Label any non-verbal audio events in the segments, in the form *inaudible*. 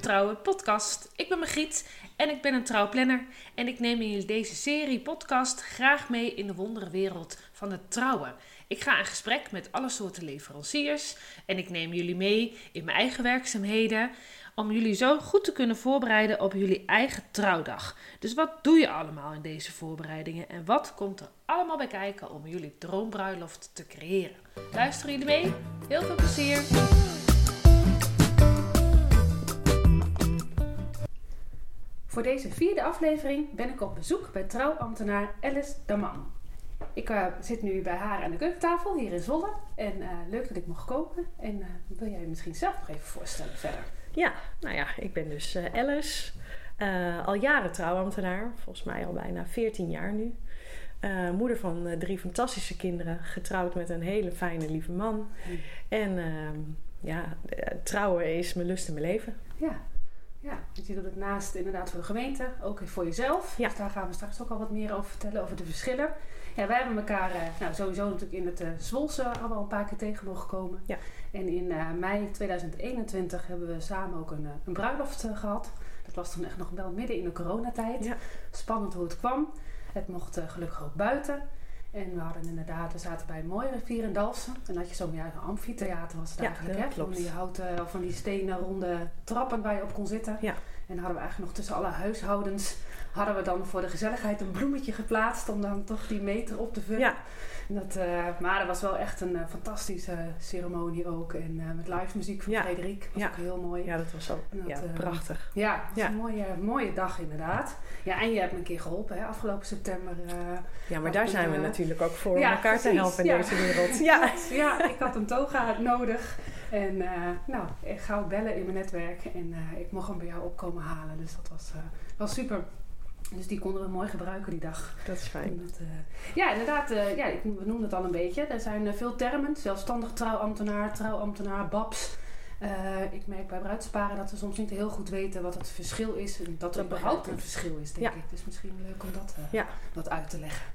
trouwen podcast. Ik ben Margriet en ik ben een trouwplanner. En ik neem in deze serie podcast graag mee in de wonderenwereld van het trouwen. Ik ga in gesprek met alle soorten leveranciers en ik neem jullie mee in mijn eigen werkzaamheden om jullie zo goed te kunnen voorbereiden op jullie eigen trouwdag. Dus wat doe je allemaal in deze voorbereidingen en wat komt er allemaal bij kijken om jullie droombruiloft te creëren? Luisteren jullie mee? Heel veel plezier! Voor deze vierde aflevering ben ik op bezoek bij trouwambtenaar Alice Daman. Ik uh, zit nu bij haar aan de keukentafel hier in Zwolle. En uh, leuk dat ik mag komen. En uh, wil jij je misschien zelf nog even voorstellen verder? Ja, nou ja, ik ben dus Alice. al jaren trouwambtenaar. Volgens mij al bijna 14 jaar nu. moeder van drie fantastische kinderen. Getrouwd met een hele fijne, lieve man. Mm. En ehm, ja, trouwen is mijn lust in mijn leven. Ja, ja, want je doet het naast inderdaad voor de gemeente, ook voor jezelf. Ja. Dus daar gaan we straks ook al wat meer over vertellen, over de verschillen. Ja, wij hebben elkaar uh, nou, sowieso natuurlijk in het uh, Zwolse al een paar keer tegen mogen komen. Ja. En in uh, mei 2021 hebben we samen ook een, een bruiloft gehad. Dat was toen echt nog wel midden in de coronatijd. Ja. Spannend hoe het kwam. Het mocht gelukkig ook buiten. En we hadden inderdaad, we zaten bij een mooie rivier in Dalfsen. En had je zo'n ja, een amfitheater was het ja, eigenlijk. Hè? Van die houten of van die stenen ronde trappen waar je op kon zitten. Ja. En hadden we eigenlijk nog tussen alle huishoudens hadden we dan voor de gezelligheid een bloemetje geplaatst om dan toch die meter op te vullen. Ja. Dat, uh, maar dat was wel echt een uh, fantastische ceremonie ook. En uh, met live muziek van ja. Frederik. Was ook heel mooi. Ja, dat was ook ja, prachtig. Ja, was een mooie, mooie dag inderdaad. Ja, en je hebt me een keer geholpen hè, afgelopen september. ja, maar daar zijn we natuurlijk ook voor om elkaar te helpen in deze wereld. *laughs* Ja. ja, ik had een toga nodig. En nou, ik ga bellen in mijn netwerk. En ik mocht hem bij jou opkomen halen. Dus dat was, was super. Dus die konden we mooi gebruiken die dag. Dat is fijn. Dat, uh, ja, inderdaad. Uh, ja, ik, we noemden het al een beetje. Er zijn uh, veel termen. Zelfstandig trouwambtenaar, trouwambtenaar, babs. ik merk bij bruidsparen dat we soms niet heel goed weten wat het verschil is. En dat er überhaupt een verschil is, denk ik. Dus misschien leuk om dat ja. wat uit te leggen.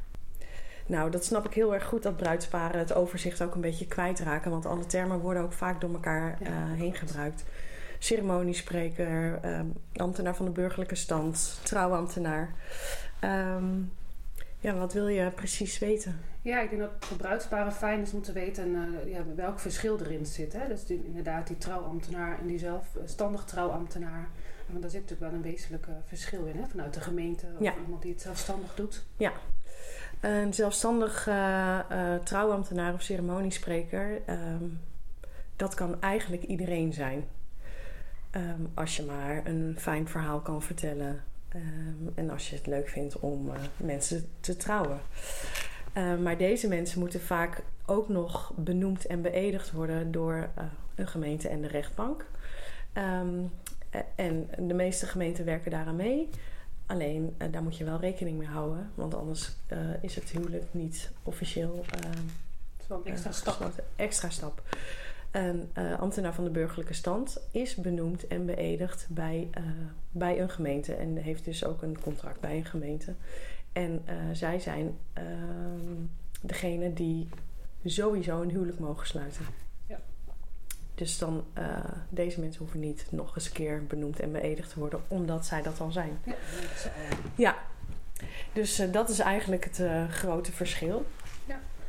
Nou, dat snap ik heel erg goed dat bruidsparen het overzicht ook een beetje kwijtraken. Want alle termen worden ook vaak door elkaar heen gebruikt ceremoniespreker, um, ambtenaar van de burgerlijke stand, trouwambtenaar. Um, ja, wat wil je precies weten? Ja, ik denk dat voor bruidsparen fijn is om te weten uh, ja, welk verschil erin zit. Hè? Dus die, inderdaad die trouwambtenaar en die zelfstandig trouwambtenaar. Want daar zit natuurlijk wel een wezenlijk verschil in, hè? vanuit de gemeente of ja. iemand die het zelfstandig doet. Ja, een zelfstandig uh, uh, trouwambtenaar of ceremoniespreker, um, dat kan eigenlijk iedereen zijn. Ehm, als je maar een fijn verhaal kan vertellen. Ehm, en als je het leuk vindt om uh, mensen te trouwen. Uh, maar deze mensen moeten vaak ook nog benoemd en beëdigd worden door uh, een gemeente en de rechtbank. Um, en de meeste gemeenten werken daaraan mee. Alleen daar moet je wel rekening mee houden, want anders is het huwelijk niet officieel. het is wel een extra stap. Extra stap. Een uh, ambtenaar van de burgerlijke stand is benoemd en beëdigd bij, uh, bij een gemeente en heeft dus ook een contract bij een gemeente. En uh, zij zijn ehm, degene die sowieso een huwelijk mogen sluiten. Ja. Dus dan, deze mensen hoeven niet nog eens een keer benoemd en beëdigd te worden, omdat zij dat al zijn. Ja, ja. dus dat is eigenlijk het grote verschil.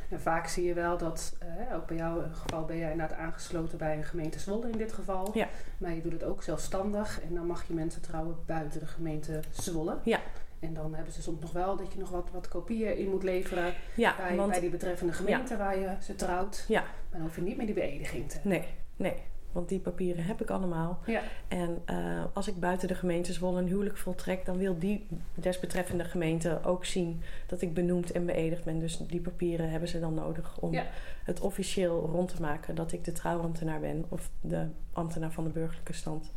En vaak zie je wel dat, ook bij jou geval ben jij inderdaad aangesloten bij een gemeente Zwolle in dit geval. Ja. Maar je doet het ook zelfstandig en dan mag je mensen trouwen buiten de gemeente Zwolle. Ja. En dan hebben ze soms nog wel dat je nog wat, wat kopieën in moet leveren ja, bij, want, bij die betreffende gemeente waar je ze trouwt. Ja. Maar dan hoef je niet meer die beëdiging te Nee, nee. Want die papieren heb ik allemaal. Ja. En uh, als ik buiten de gemeente Zwolle een huwelijk voltrek, dan wil die desbetreffende gemeente ook zien dat ik benoemd en beëdigd ben. Dus die papieren hebben ze dan nodig om ja. het officieel rond te maken dat ik de trouwambtenaar ben of de ambtenaar van de burgerlijke stand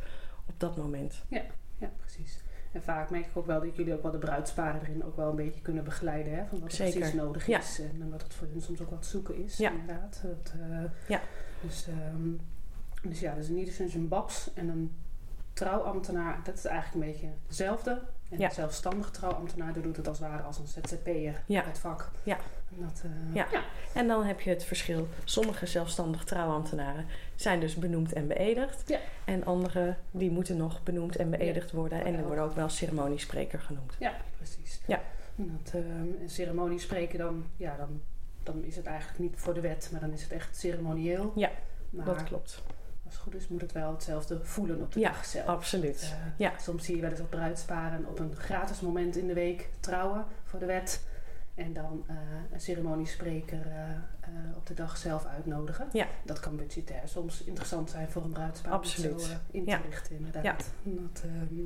op dat moment. Ja, ja precies. En vaak merk ik ook wel dat jullie ook wel de bruidsparen erin ook wel een beetje kunnen begeleiden. Hè? Van wat er precies nodig is. En wat het voor hun soms ook wat zoeken is. Ja. Inderdaad. Dat, uh, ja. Dus um, dus ja, dus in ieder geval een babs en een trouwambtenaar, dat is eigenlijk een beetje hetzelfde. En Ja. een zelfstandig trouwambtenaar doet het als het ware als een ZZP'er Ja. het vak. Ja. En dat, eh, Ja. ja. En dan heb je het verschil. Sommige zelfstandig trouwambtenaren zijn dus benoemd en beëdigd. Ja. En andere die moeten nog benoemd en beëdigd worden. En die worden ook wel ceremoniespreker genoemd. Ja, precies. Ja. En dat, ehm, een ceremonie spreken dan, ja, dan, dan is het eigenlijk niet voor de wet, maar dan is het echt ceremonieel. Ja, maar Dat klopt. Als het goed is moet het wel hetzelfde voelen op de Ja, dag zelf. Absoluut. Eh, Ja. Soms zie je wel eens dat bruidsparen op een gratis moment in de week trouwen voor de wet. En dan eh, een ceremoniespreker eh, op de dag zelf uitnodigen. Ja. Dat kan budgetair soms interessant zijn voor een bruidspaar Absoluut. om zo in te Ja. richten inderdaad. Ja. Dat, ehm,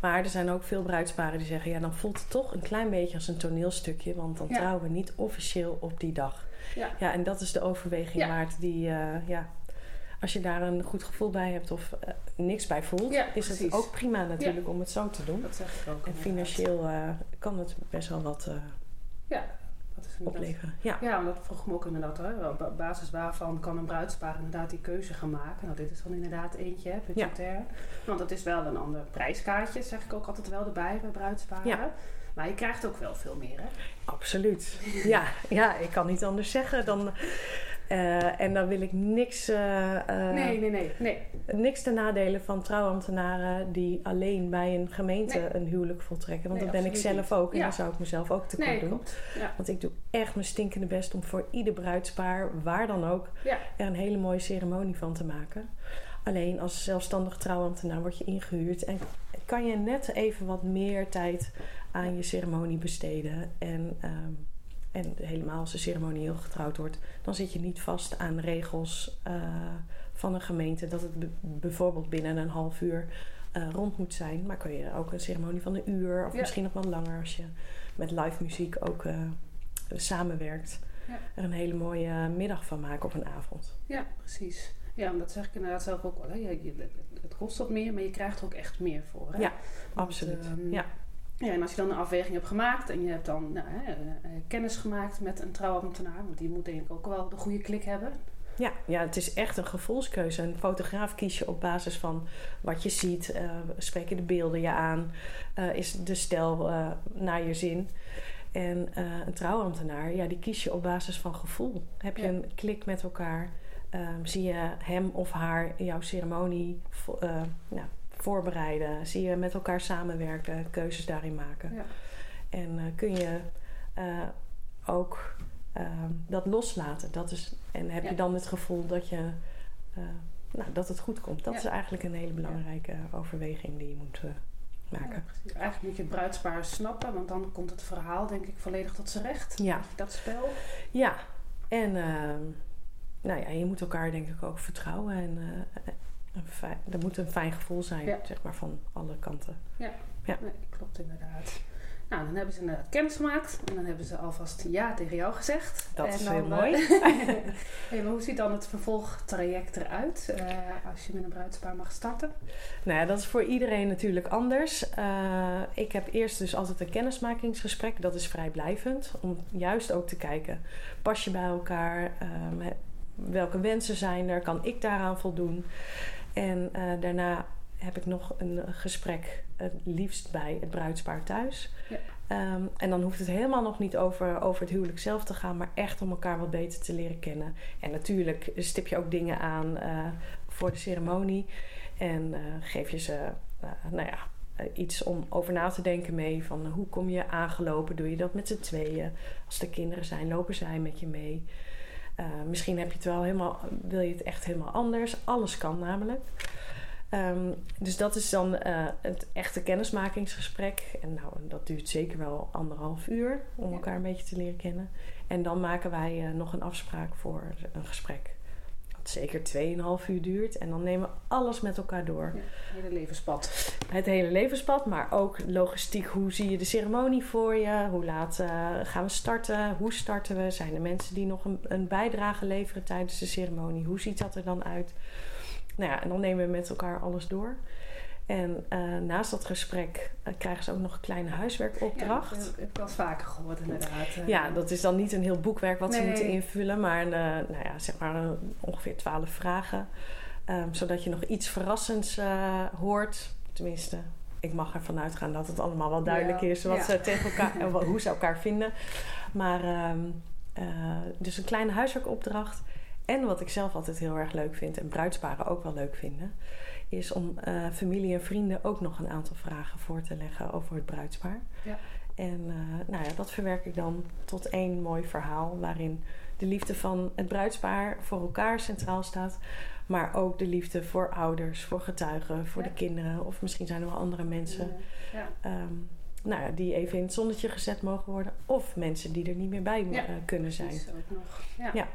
Maar er zijn ook veel bruidsparen die zeggen... ja, dan voelt het toch een klein beetje als een toneelstukje... want dan trouwen we niet officieel op die dag. Ja. ja en dat is de overweging waard die... ja, als je daar een goed gevoel bij hebt of eh, niks bij voelt... Ja, is het ook prima natuurlijk om het zo te doen. dat zeg ik ook. En financieel eh, kan het best wel wat eh, Ja, dat is opleveren. Ja. Ja, want dat vroeg me ook inderdaad. Hè. Op basis waarvan kan een bruidspaar inderdaad die keuze gaan maken? Nou, dit is dan inderdaad eentje, hè, budgetair. Want het is wel een ander prijskaartje, zeg ik ook altijd wel erbij bij bruidsparen. Ja. Maar je krijgt ook wel veel meer, hè? Absoluut. Ja, ja, ik kan niet anders zeggen dan. Eh, en dan wil ik niks, eh, nee, nee, nee, nee. niks ten nadele van trouwambtenaren die alleen bij een gemeente Nee. een huwelijk voltrekken. Want Nee, dat ben ik zelf ook. En Ja. dan zou ik mezelf ook tekort Nee, doen. Ja. Want ik doe echt mijn stinkende best om voor ieder bruidspaar, waar dan ook, Ja. er een hele mooie ceremonie van te maken. Alleen als zelfstandig trouwambtenaar word je ingehuurd en kan je net even wat meer tijd aan je ceremonie besteden. En, ehm, en helemaal als de ceremonieel getrouwd wordt, dan zit je niet vast aan regels eh, van een gemeente dat het bijvoorbeeld binnen een half uur eh, rond moet zijn. Maar kun je ook een ceremonie van een uur of Ja. misschien nog wat langer als je met live muziek ook eh, samenwerkt. Ja. Er een hele mooie middag van maken op een avond. ja, precies. Ja, en dat zeg ik inderdaad zelf ook wel. Hè. Het kost wat meer, maar je krijgt er ook echt meer voor. Hè? Ja, Want, Absoluut. ehm, ja. Ja, en als je dan een afweging hebt gemaakt en je hebt dan nou, hè, eh, eh, kennis gemaakt met een trouwambtenaar, want die moet denk ik ook wel de goede klik hebben. Ja, ja, het is echt een gevoelskeuze. Een fotograaf kies je op basis van wat je ziet. eh, spreken de beelden je aan? is de stijl naar je zin? En een trouwambtenaar, ja, die kies je op basis van gevoel. Heb je Ja. een klik met elkaar? Ehm, zie je hem of haar in jouw ceremonie nou, voorbereiden? Zie je met elkaar samenwerken, keuzes daarin maken? Ja. En eh, kun je eh, ook ehm, dat loslaten. Dat is, en heb Ja. je dan het gevoel dat, je, eh, nou, dat het goed komt. Dat Ja. is eigenlijk een hele belangrijke overweging die je moet maken. Eigenlijk moet je het bruidspaar snappen, want dan komt het verhaal denk ik volledig tot zijn recht. Ja, Dat spel. ja. en ehm, nou ja, je moet elkaar denk ik ook vertrouwen. En fijn, er moet een fijn gevoel zijn, Ja. zeg maar, van alle kanten. Ja. Nee, klopt inderdaad. Nou, dan hebben ze inderdaad kennis gemaakt en dan hebben ze alvast ja tegen jou gezegd. Dat En is dan, heel eh, mooi. *laughs* hey, maar hoe ziet dan het vervolgtraject eruit eh, als je met een bruidspaar mag starten? Nou ja, dat is voor iedereen natuurlijk anders. Eh, ik heb eerst dus altijd een kennismakingsgesprek. Dat is vrijblijvend. Om juist ook te kijken, pas je bij elkaar? Ehm, welke wensen zijn er? Kan ik daaraan voldoen? En eh, daarna heb ik nog een gesprek, het liefst bij het bruidspaar thuis. Ja. Ehm, en dan hoeft het helemaal nog niet over, over het huwelijk zelf te gaan, maar echt om elkaar wat beter te leren kennen. En natuurlijk stip je ook dingen aan eh, voor de ceremonie. En eh, geef je ze, eh, nou ja, eh, iets om over na te denken mee. Van hoe kom je aangelopen? Doe je dat met z'n tweeën? Als er kinderen zijn, lopen zij met je mee? Eh, misschien heb je het wel helemaal, wil je het echt helemaal anders. Alles kan namelijk. Ehm, dus dat is dan eh, het echte kennismakingsgesprek. En nou, dat duurt zeker wel anderhalf uur om elkaar een beetje te leren kennen. En dan maken wij eh, nog een afspraak voor een gesprek. Zeker 2,5 uur duurt. En dan nemen we alles met elkaar door. Ja, hele levenspad. Het hele levenspad, maar ook logistiek. Hoe zie je de ceremonie voor je? Hoe laat eh, gaan we starten? Hoe starten we? Zijn er mensen die nog een, een bijdrage leveren tijdens de ceremonie? Hoe ziet dat er dan uit? Nou ja, en dan nemen we met elkaar alles door. En eh, naast dat gesprek eh, krijgen ze ook nog een kleine huiswerkopdracht. Ja, dat heb ik wel vaker gehoord inderdaad. eh. Ja, dat is dan niet een heel boekwerk wat ze moeten invullen, maar een, nou ja, zeg maar ongeveer twaalf vragen. Ehm, zodat je nog iets verrassends hoort. Tenminste, ik mag ervan uitgaan dat het allemaal wel duidelijk is wat Ja. ze tegen elkaar *laughs* hoe ze elkaar vinden. Maar ehm, eh, dus een kleine huiswerkopdracht. En wat ik zelf altijd heel erg leuk vind, en bruidsparen ook wel leuk vinden, is om eh, familie en vrienden ook nog een aantal vragen voor te leggen over het bruidspaar. Ja. En eh, nou ja, dat verwerk ik dan tot één mooi verhaal waarin de liefde van het bruidspaar voor elkaar centraal staat. Maar ook de liefde voor ouders, voor getuigen, voor Ja. de kinderen of misschien zijn er wel andere mensen Ja. ehm, nou ja, die even in het zonnetje gezet mogen worden. Of mensen die er niet meer bij eh, kunnen zijn. Precies, ook nog. Ja.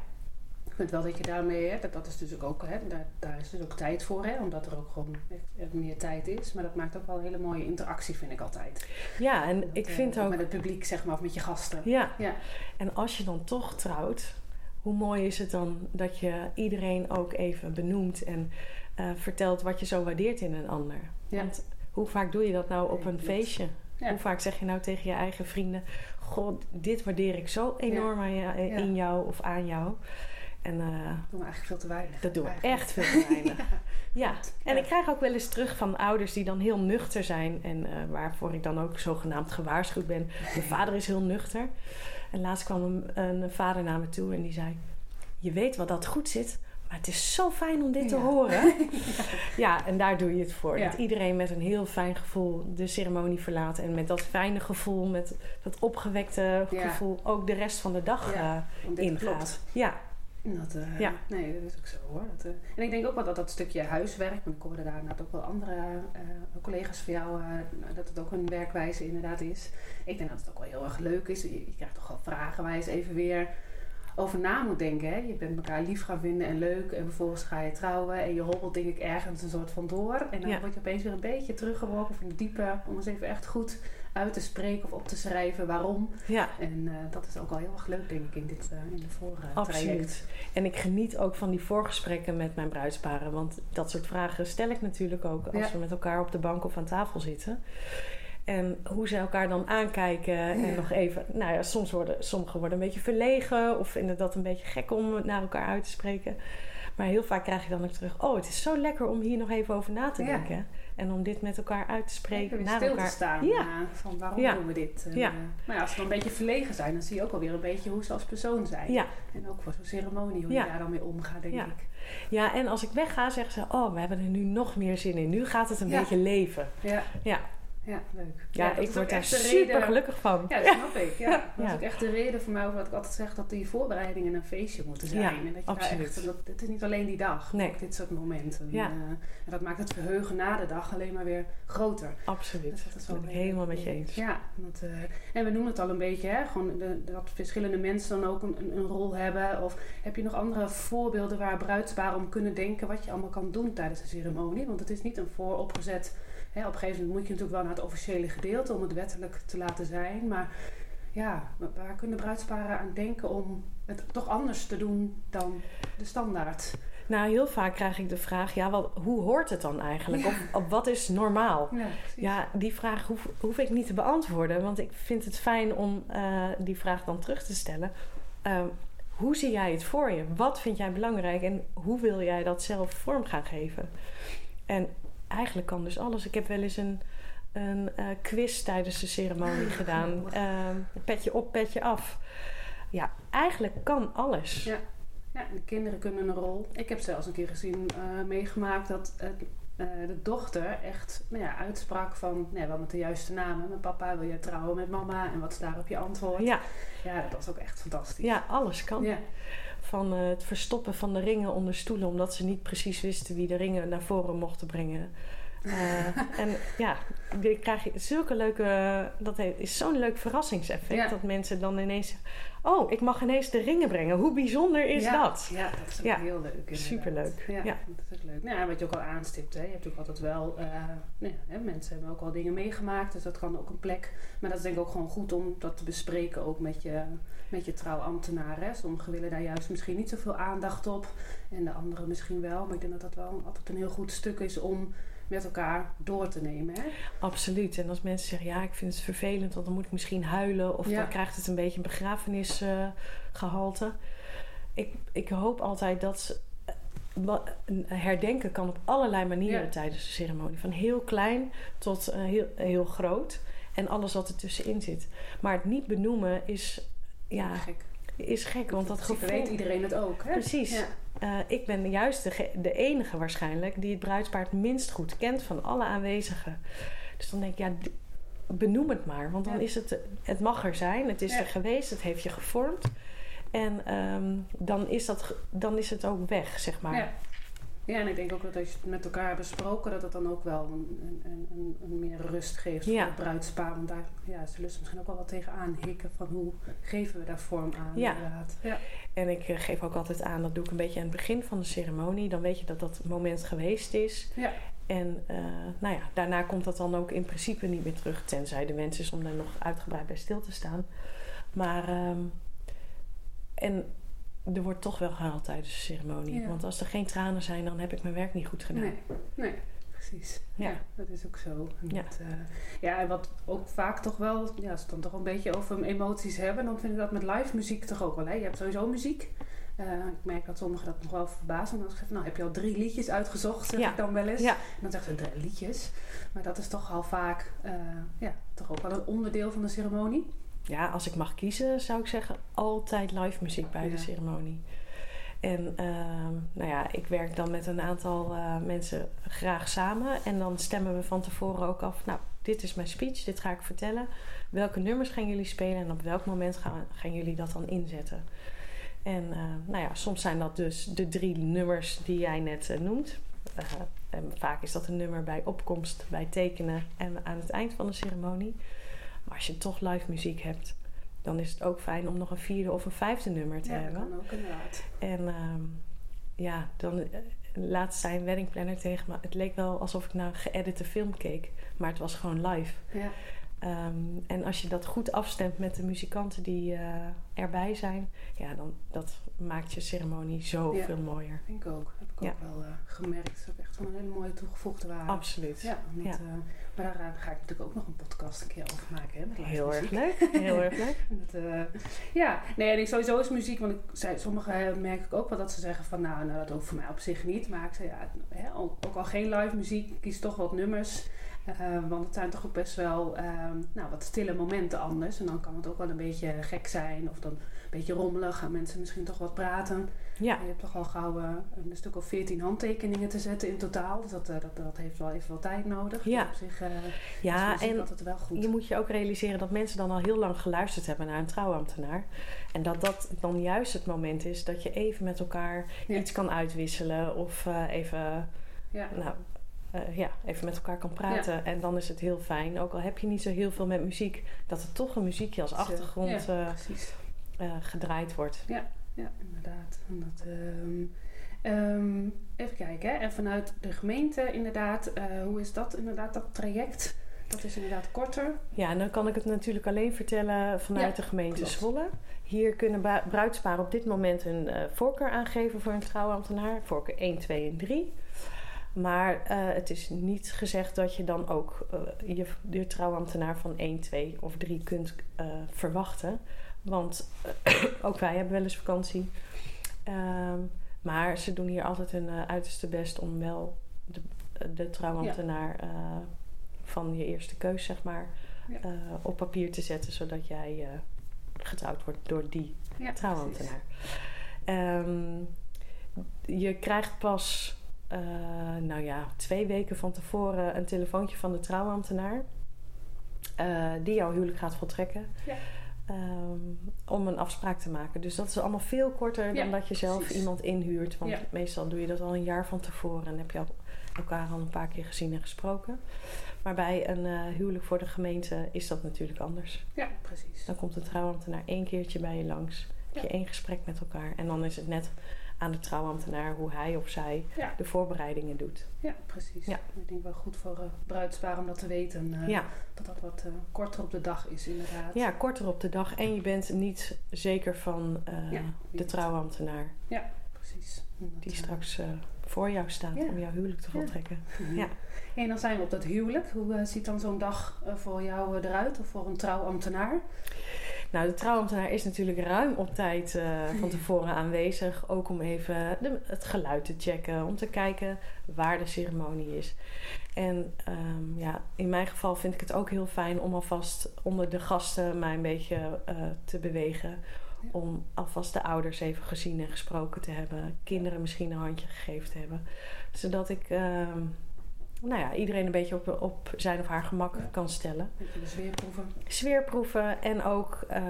Ik vind wel dat je daarmee, hè, dat, dat is dus ook, hè, daar, daar is dus ook tijd voor, hè, omdat er ook gewoon echt meer tijd is. Maar dat maakt ook wel een hele mooie interactie, vind ik altijd. Ja, en Dat, ik eh, vind ook... Met het publiek, zeg maar, of met je gasten. Ja. Ja. En als je dan toch trouwt, hoe mooi is het dan dat je iedereen ook even benoemt en eh, vertelt wat je zo waardeert in een ander. Ja. Want hoe vaak doe je dat nou op een feestje? Ja. Hoe vaak zeg je nou tegen je eigen vrienden: God, dit waardeer ik zo enorm aan je, in jou of aan jou. En eh, Dat doen we eigenlijk veel te weinig. dat doen we eigenlijk. echt veel te weinig. *laughs* Ja. Ja, en Ja. ik krijg ook wel eens terug van ouders die dan heel nuchter zijn. En eh, waarvoor ik dan ook zogenaamd gewaarschuwd ben. De vader is heel nuchter. En laatst kwam een, een vader naar me toe en die zei... Je weet wel dat goed zit, maar het is zo fijn om dit te Ja. horen. *laughs* ja, en daar doe je het voor. Ja. Dat iedereen met een heel fijn gevoel de ceremonie verlaat. En met dat fijne gevoel, met dat opgewekte Ja. gevoel... ook de rest van de dag Ja, dit ingaat. klopt. Dat, eh, Ja. Nee, dat is ook zo hoor. Dat, eh, en ik denk ook wel dat dat stukje huiswerk, want ik hoorde daar inderdaad ook wel andere eh, collega's van jou, dat het ook een werkwijze inderdaad is. Ik denk dat het ook wel heel erg leuk is. Je, je krijgt toch wel vragen waar je eens even weer over na moet denken. Hè? Je bent elkaar lief gaan vinden en leuk en vervolgens ga je trouwen en je hobbelt denk ik ergens een soort van door. En dan Ja. word je opeens weer een beetje teruggeworpen van de diepe om eens even echt goed uit te spreken of op te schrijven waarom. ja. En eh, dat is ook wel heel erg leuk, denk ik, in dit eh in de vorige Absoluut. traject. En ik geniet ook van die voorgesprekken met mijn bruidsparen. Want dat soort vragen stel ik natuurlijk ook als Ja. we met elkaar op de bank of aan tafel zitten. En hoe ze elkaar dan aankijken. En Ja. nog even. Nou ja, soms worden sommigen worden een beetje verlegen. Of vinden dat een beetje gek om naar elkaar uit te spreken. Maar heel vaak krijg ik dan ook terug. Oh, het is zo lekker om hier nog even over na te Ja. En om dit met elkaar uit te spreken. Naar stil elkaar. te staan. Ja. eh, van waarom Ja. doen we dit? Ja. eh, maar ja, als ze dan een beetje verlegen zijn, dan zie je ook alweer een beetje hoe ze als persoon zijn. En ook voor zo'n ceremonie, hoe je daar dan mee omgaat, denk ik. ja, en als ik wegga, zeggen ze: Oh, we hebben er nu nog meer zin in. Nu gaat het een beetje leven. Ja, Ja, ja leuk. ja, ik word daar super reden- gelukkig van. Ja, dat snap ik. *laughs* Ja. Dat is ook echt de reden voor mij wat ik altijd zeg, dat die voorbereidingen een feestje moeten zijn. En dat je absoluut. Daar echt, dat, het is niet alleen die dag, Nee. dit soort momenten. Ja. En, eh, en dat maakt het verheugen na de dag alleen maar weer groter. Absoluut. Dus dat is wel ben ik helemaal met je eens. Ja, dat, eh, en we noemen het al een beetje, hè? Gewoon de, dat verschillende mensen dan ook een, een, een rol hebben. Of heb je nog andere voorbeelden waar bruidsparen om kunnen denken wat je allemaal kan doen tijdens de ceremonie? Want het is niet een vooropgezet. Hè, op een gegeven moment moet je natuurlijk wel naar het officiële gedeelte om het wettelijk te laten zijn. Maar ja, wa- waar kunnen bruidsparen aan denken om het toch anders te doen dan de standaard? Nou, heel vaak krijg ik de vraag: ja, wat, hoe hoort het dan eigenlijk? Ja. Of, of wat is normaal? Ja. Ja, die vraag hoef, hoef ik niet te beantwoorden, want ik vind het fijn om eh, die vraag dan terug te stellen. Ehm, hoe zie jij het voor je? Wat vind jij belangrijk en hoe wil jij dat zelf vorm gaan geven? En eigenlijk kan dus alles. Ik heb wel eens een, een eh, quiz tijdens de ceremonie gedaan. Ehm, petje op, petje af. Ja, eigenlijk kan alles. Ja. Ja, de kinderen kunnen een rol. Ik heb zelfs een keer gezien, eh, meegemaakt dat eh, de dochter echt nou ja, uitsprak van, ja, wel met de juiste namen. Mijn papa, wil jij trouwen met mama? En wat is daarop je antwoord? Ja, Ja, dat was ook echt fantastisch. ja alles kan. Ja. Van eh, het verstoppen van de ringen onder stoelen, omdat ze niet precies wisten wie de ringen naar voren mochten brengen. Eh, en *laughs* ja, dan krijg je zulke leuke. Dat is zo'n leuk verrassingseffect. Ja. Dat mensen dan ineens zeggen: Oh, ik mag ineens de ringen brengen. Hoe bijzonder is ja. dat? Ja, dat is ook Ja. heel leuk. inderdaad. Superleuk. Ja, dat is ook leuk. Nou, wat je ook al aanstipt, hè. je hebt ook altijd wel, nou ja, hè, mensen hebben ook al dingen meegemaakt, dus dat kan ook een plek. Maar dat is denk ik ook gewoon goed om dat te bespreken ook met je, met je trouwambtenaren. Sommigen willen daar juist misschien niet zoveel aandacht op en de anderen misschien wel. Maar ik denk dat dat wel altijd een heel goed stuk is om met elkaar door te nemen. Hè? Absoluut. En als mensen zeggen: Ja, ik vind het vervelend, want dan moet ik misschien huilen. Of Ja. dan krijgt het een beetje een begrafenisgehalte. ik, ik hoop altijd dat ze herdenken kan op allerlei manieren tijdens de ceremonie. Van heel klein tot uh, heel, heel groot. En alles wat er tussenin zit. Maar het niet benoemen is... Ja, gek. Is gek, want dat gevoel... weet iedereen het ook, hè? Precies. Ja. Uh, ik ben juist de, de enige waarschijnlijk... die het bruidspaard minst goed kent van alle aanwezigen. Dus dan denk ik, ja, benoem het maar. Want dan is het... Het mag er zijn. Het is er geweest. Het heeft je gevormd. En um, dan, is dat, dan is het ook weg, zeg maar. Ja. en ik denk ook dat als je het met elkaar besproken, dat het dan ook wel een, een, een, een meer rust geeft voor het bruidspaar. Want daar ja, zullen ze misschien ook wel wat tegenaan hikken van hoe geven we daar vorm aan. Ja. Inderdaad. ja. En ik eh, geef ook altijd aan, dat doe ik een beetje aan het begin van de ceremonie. Dan weet je dat dat moment geweest is. Ja. En uh, nou ja, daarna komt dat dan ook in principe niet meer terug. Tenzij de wens is om er nog uitgebreid bij stil te staan. Maar um, en er wordt toch wel gehaald tijdens de ceremonie. Want als er geen tranen zijn, dan heb ik mijn werk niet goed gedaan. Nee, nee precies. Ja. dat is ook zo. En ja. Dat, uh, ja, en wat ook vaak toch wel, ja, als we het dan toch een beetje over emoties hebben, dan vind ik dat met live muziek toch ook wel. Hè? Je hebt sowieso muziek. Uh, ik merk dat sommigen dat nog wel verbazen. Ik zeg, nou heb je al drie liedjes uitgezocht, zeg ja. ik dan wel eens. Ja. En dan zeggen ze drie liedjes. Maar dat is toch al vaak, uh, ja, toch ook wel een onderdeel van de ceremonie ja, als ik mag kiezen, zou ik zeggen altijd live muziek bij de ceremonie. En ehm, nou ja, ik werk dan met een aantal uh, mensen graag samen. En dan stemmen we van tevoren ook af. Nou, dit is mijn speech, dit ga ik vertellen. Welke nummers gaan jullie spelen en op welk moment gaan, gaan jullie dat dan inzetten? En uh, nou ja, soms zijn dat dus de drie nummers die jij net uh, noemt. en vaak is dat een nummer bij opkomst, bij tekenen en aan het eind van de ceremonie. Maar als je toch live muziek hebt, dan is het ook fijn om nog een vierde of een vijfde nummer te ja, hebben. Ja, dat kan ook inderdaad. En um, ja, dan uh, laatst zei een weddingplanner tegen me... het leek wel alsof ik naar een geëdite film keek. Maar het was gewoon live. Ja. Um, en als je dat goed afstemt met de muzikanten die uh, erbij zijn... ja, dan dat maakt je ceremonie zoveel ja, mooier. denk ik ook. Heb ik ook wel uh, gemerkt. Dat is echt wel een hele mooie toegevoegde waarde. Absoluut. Ja, met, ja. Maar daar ga ik natuurlijk ook nog een podcast een keer over maken. Hè, met Heel erg leuk. Heel erg leuk. *laughs* dat, uh, ja, nee, en ik, sowieso is muziek, want ik zei, sommigen merk ik ook wel dat ze zeggen van nou, nou dat hoeft voor mij op zich niet. Maar ik zei ja, hè, ook, ook, al geen live muziek, kies toch wat nummers. Want het zijn toch ook best wel uh, nou, wat stille momenten anders. En dan kan het ook wel een beetje gek zijn of dan een beetje rommelig. Gaan mensen misschien toch wat praten. Ja. je hebt toch al gauw uh, een stuk of veertien handtekeningen te zetten in totaal. Dus dat, dat, dat heeft wel even wat tijd nodig. Ja, op zich, ja en dat wel goed. je moet je ook realiseren dat mensen dan al heel lang geluisterd hebben naar een trouwambtenaar. En dat dat dan juist het moment is dat je even met elkaar ja. iets kan uitwisselen. Of even... Ja. Nou, ja, even met elkaar kan praten. Ja. En dan is het heel fijn, ook al heb je niet zo heel veel met muziek, dat er toch een muziekje als achtergrond gedraaid wordt. Ja, ja inderdaad. Dat, um, um, even kijken, hè. en vanuit de gemeente inderdaad, uh, hoe is dat inderdaad, dat traject? Dat is inderdaad korter. Ja, en dan kan ik het natuurlijk alleen vertellen vanuit de gemeente klopt. Zwolle. Hier kunnen bruidsparen op dit moment een voorkeur aangeven voor een trouwambtenaar. Voorkeur 1, 2 en 3. Maar uh, het is niet gezegd dat je dan ook uh, je, je trouwambtenaar van 1, 2 of 3 kunt uh, verwachten. Want *coughs* ook wij hebben wel eens vakantie. Um, maar ze doen hier altijd hun uiterste best om wel de, de trouwambtenaar ja. van je eerste keus, zeg maar, ja. op papier te zetten. Zodat jij getrouwd wordt door die ja, trouwambtenaar. Um, je krijgt pas nou ja, twee weken van tevoren een telefoontje van de trouwambtenaar. Die jouw huwelijk gaat voltrekken. Ja. Um, om een afspraak te maken. Dus dat is allemaal veel korter ja, dan dat je zelf precies. iemand inhuurt. Want Ja. meestal doe je dat al een jaar van tevoren en heb je al elkaar al een paar keer gezien en gesproken. Maar bij een uh, huwelijk voor de gemeente is dat natuurlijk anders. ja, precies. Dan komt de trouwambtenaar één keertje bij je langs. Heb je Ja. één gesprek met elkaar. En dan is het net aan de trouwambtenaar hoe hij of zij Ja, de voorbereidingen doet. ja precies. Ja. Ik denk wel goed voor uh, bruidspaar om dat te weten. eh, Ja. Dat dat wat eh, korter op de dag is inderdaad. ja, korter op de dag. En je bent niet zeker van Ja, de trouwambtenaar. precies. die straks voor jou staat Ja. om jouw huwelijk te voltrekken. Ja. En dan zijn we op dat huwelijk. Hoe eh, ziet dan zo'n dag eh, voor jou eh, eruit? Of voor een trouwambtenaar? Nou, de trouwambtenaar is natuurlijk ruim op tijd eh, van *laughs* tevoren aanwezig. Ook om even de, het geluid te checken, om te kijken waar de ceremonie is. En ehm, ja, in mijn geval vind ik het ook heel fijn om alvast onder de gasten mij een beetje eh, te bewegen. Ja. Om alvast de ouders even gezien en gesproken te hebben. Kinderen misschien een handje gegeven te hebben. Zodat ik ehm, nou ja, iedereen een beetje op, op zijn of haar gemak Ja. kan stellen sfeerproeven. sfeerproeven. En ook, eh,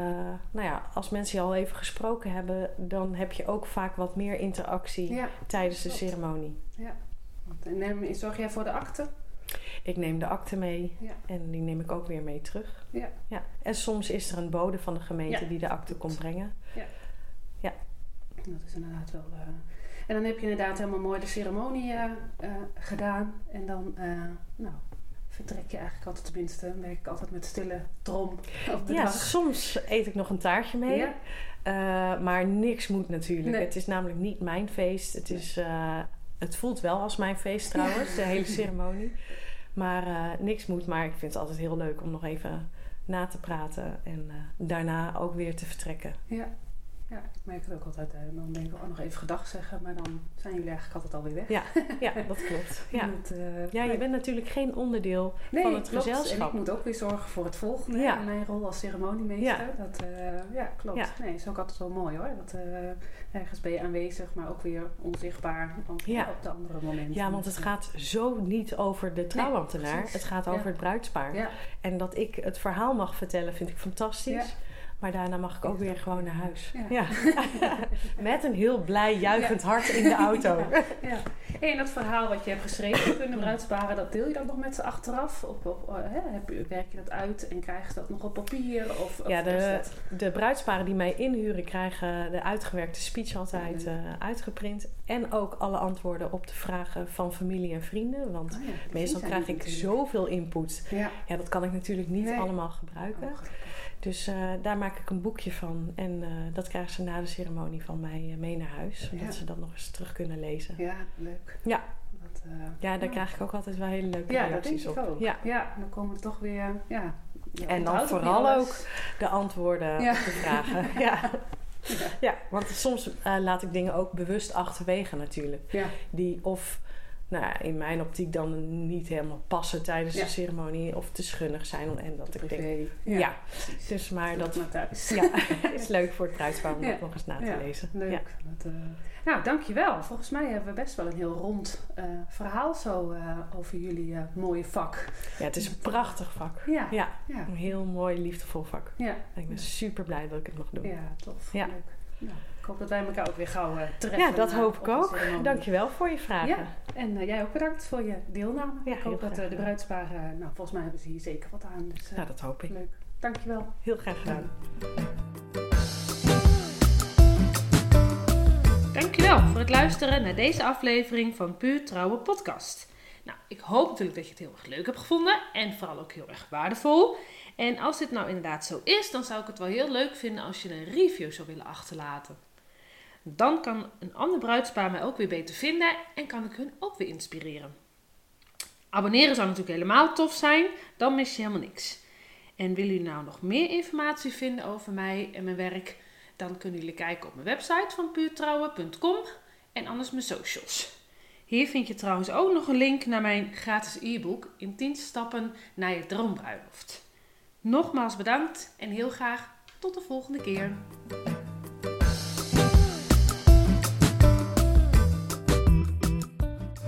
nou ja, als mensen je al even gesproken hebben, dan heb je ook vaak wat meer interactie Ja. tijdens de klopt. ceremonie. Want, En neem, zorg jij voor de akte? Ik neem de akte mee Ja. en die neem ik ook weer mee terug. Ja. Ja. En soms is er een bode van de gemeente Ja. die de akte komt brengen. Dat is inderdaad wel. eh, En dan heb je inderdaad helemaal mooi de ceremonie eh, eh, gedaan. En dan, nou, vertrek je eigenlijk altijd, tenminste, dan werk ik altijd met stille trom op de Ja, dag. soms eet ik nog een taartje mee. Ja. Maar niks moet natuurlijk. Nee. Het is namelijk niet mijn feest. Het, is, het voelt wel als mijn feest trouwens, de hele *laughs* ceremonie. Maar eh, niks moet. Maar ik vind het altijd heel leuk om nog even na te praten. En eh, daarna ook weer te vertrekken. Ja. ja, ik merk het ook altijd. Dan denk ik, oh, nog even gedag zeggen. Maar dan zijn jullie eigenlijk altijd alweer weg. Ja, ja *laughs* dat klopt. Ja. Eh, ja, je nee. bent natuurlijk geen onderdeel Nee, van het klopt. gezelschap. En ik moet ook weer zorgen voor het volgende Ja. in mijn rol als ceremoniemeester. Ja. Dat, ja, klopt. Ja. Nee, is ook altijd wel mooi hoor. Dat, ergens ben je aanwezig, maar ook weer onzichtbaar Ja. op de andere momenten. Ja, want het gaat zo niet over de trouwambtenaar. het gaat Ja. over het bruidspaar. Ja, En dat ik het verhaal mag vertellen, vind ik fantastisch. Maar daarna mag ik ook weer gewoon naar huis. Ja. Ja. *laughs* Met een heel blij, juichend hart in de auto. *laughs* Ja. En dat verhaal wat je hebt geschreven de bruidsparen, dat deel je dan nog met ze achteraf? Of, of eh, hè, heb je, werk je dat uit en krijg je dat nog op papier? Of, of Ja, de, dat- de bruidsparen die mij inhuren krijgen de uitgewerkte speech altijd eh, uitgeprint. En ook alle antwoorden op de vragen van familie en vrienden. Want Oh meestal krijg ik natuurlijk. zoveel input. Ja. Dat kan ik natuurlijk niet Nee. allemaal gebruiken. Oh. Dus eh, daar maak ik een boekje van. En eh, dat krijgen ze na de ceremonie van mij eh, mee naar huis. Zodat Ja. ze dat nog eens terug kunnen lezen. ja, leuk. Ja. Dat, Ja, daar ja. krijg ik ook altijd wel hele leuke Ja, reacties op. ook. Ja. Ja. dan komen er toch weer, ja. En dan vooral ook de antwoorden op de vragen. *laughs* ja. Ja. ja, want soms laat ik dingen ook bewust achterwege natuurlijk. Ja, Die of nou in mijn optiek dan niet helemaal passen tijdens Ja. de ceremonie. Of te schunnig zijn. En dat ik denk, ja, dus maar Dat dat thuis. ja, *laughs* is leuk voor het bruidspaar om dat nog eens na te lezen. Leuk. Dat, eh, Nou, dankjewel. Volgens mij hebben we best wel een heel rond eh, verhaal zo eh, over jullie mooie vak. ja, het is een prachtig vak. Ja, Ja, ja, een heel mooi, liefdevol vak. ja. En ik ben super blij dat ik het mag doen. Ja, tof. Ja. Leuk. Ik hoop dat wij elkaar ook weer gauw eh, treffen. Ja, dat eh, hoop op ik ook. Dankjewel voor je vragen. Ja, en eh, jij ook bedankt voor je deelname. Ja, ik hoop dat de bruidsparen, nou volgens mij hebben ze hier zeker wat aan. Dus Nou, dat hoop ik. leuk. Dankjewel. Heel graag gedaan. Dankjewel voor het luisteren naar deze aflevering van Puur Trouwe Podcast. Nou, ik hoop natuurlijk dat je het heel erg leuk hebt gevonden en vooral ook heel erg waardevol. En als dit nou inderdaad zo is, dan zou ik het wel heel leuk vinden als je een review zou willen achterlaten. Dan kan een ander bruidspaar mij ook weer beter vinden en kan ik hun ook weer inspireren. Abonneren zou natuurlijk helemaal tof zijn, dan mis je helemaal niks. En willen jullie nou nog meer informatie vinden over mij en mijn werk? Dan kunnen jullie kijken op mijn website van puurtrouwen.com en anders mijn socials. Hier vind je trouwens ook nog een link naar mijn gratis e-book in 10 stappen naar je droombruiloft. Nogmaals bedankt en heel graag tot de volgende keer.